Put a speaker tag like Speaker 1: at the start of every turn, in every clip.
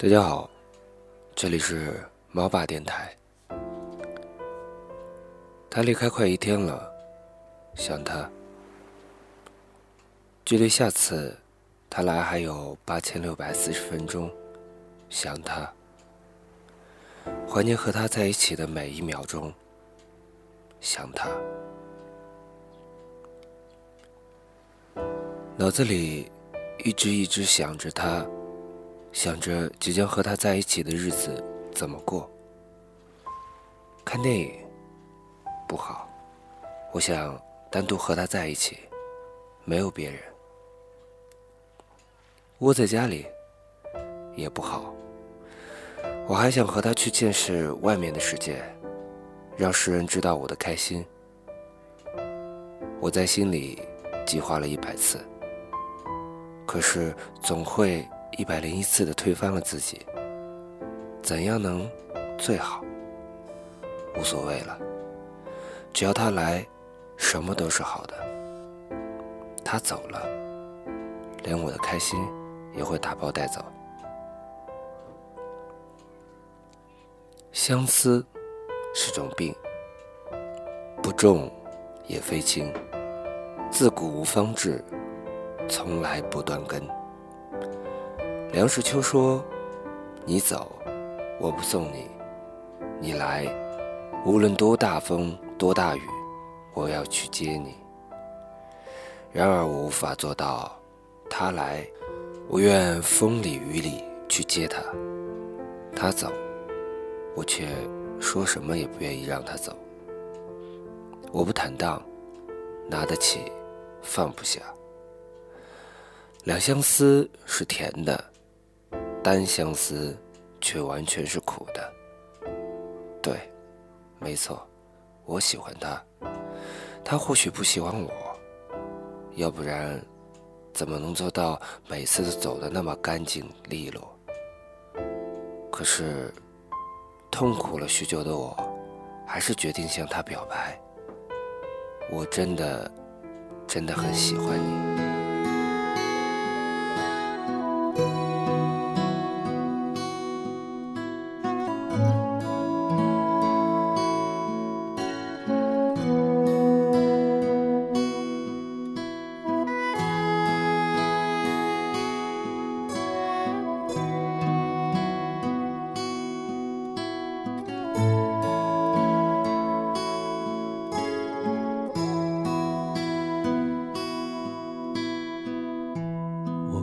Speaker 1: 大家好，这里是猫爸电台。他离开快一天了，想他。距离下次他来还有八千六百四十分钟，想他。怀念和他在一起的每一秒钟，想他。脑子里一直一直想着他。想着即将和他在一起的日子怎么过？看电影不好，我想单独和他在一起，没有别人。窝在家里也不好，我还想和他去见识外面的世界，让世人知道我的开心。我在心里计划了一百次，可是总会。一百零一次的推翻了自己，怎样能最好？无所谓了，只要他来，什么都是好的。他走了，连我的开心也会打包带走。相思是种病，不重也非轻，自古无方治，从来不断根。梁实秋说：“你走，我不送你；你来，无论多大风多大雨，我要去接你。然而我无法做到，他来，我愿风里雨里去接他；他走，我却说什么也不愿意让他走。我不坦荡，拿得起，放不下。两相思是甜的。”单相思，却完全是苦的。对，没错，我喜欢他，他或许不喜欢我。要不然，怎么能做到每次都走的那么干净利落？可是，痛苦了许久的我，还是决定向他表白。我真的，真的很喜欢你。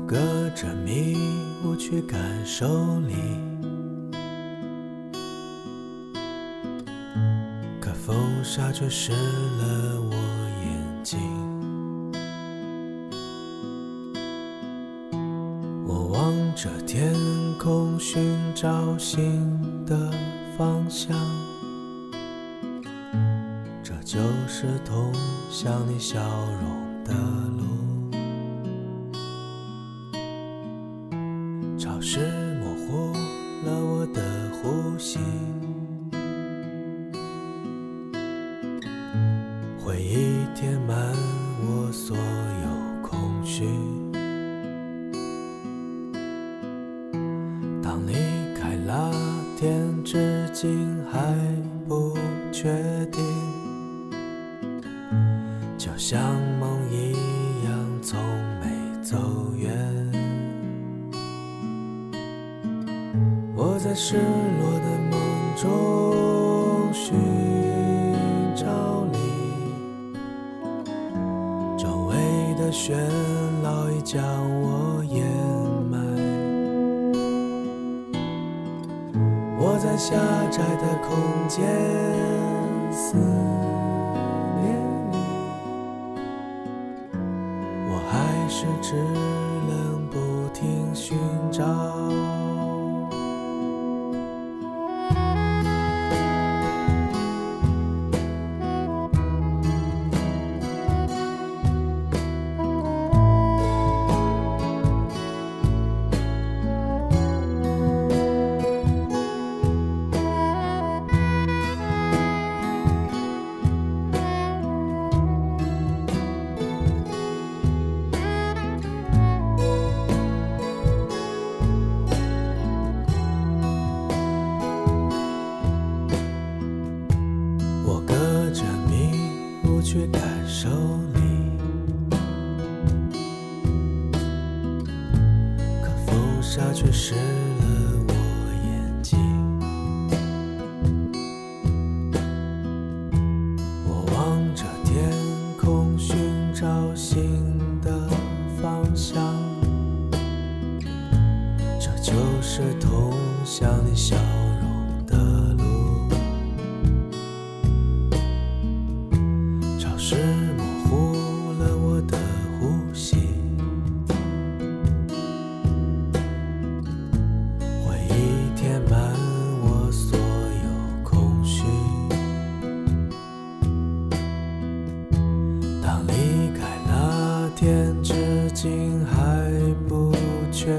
Speaker 2: 隔着迷雾去感受你，可风沙却湿了我眼睛。我望着天空，寻找新的方向，这就是通向你笑容的路。潮湿模糊了我的呼吸，回忆填满我所有空虚。当离开那天，至今还不确定，就像我在失落的梦中寻找你，周围的喧闹已将我掩埋。我在狭窄的空间思念你，我还是只能不停寻找。却感受。至今还不确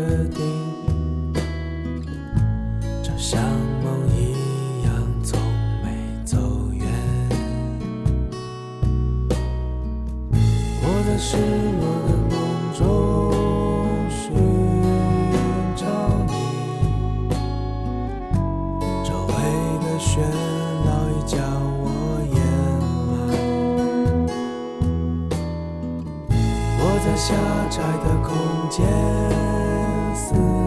Speaker 2: 思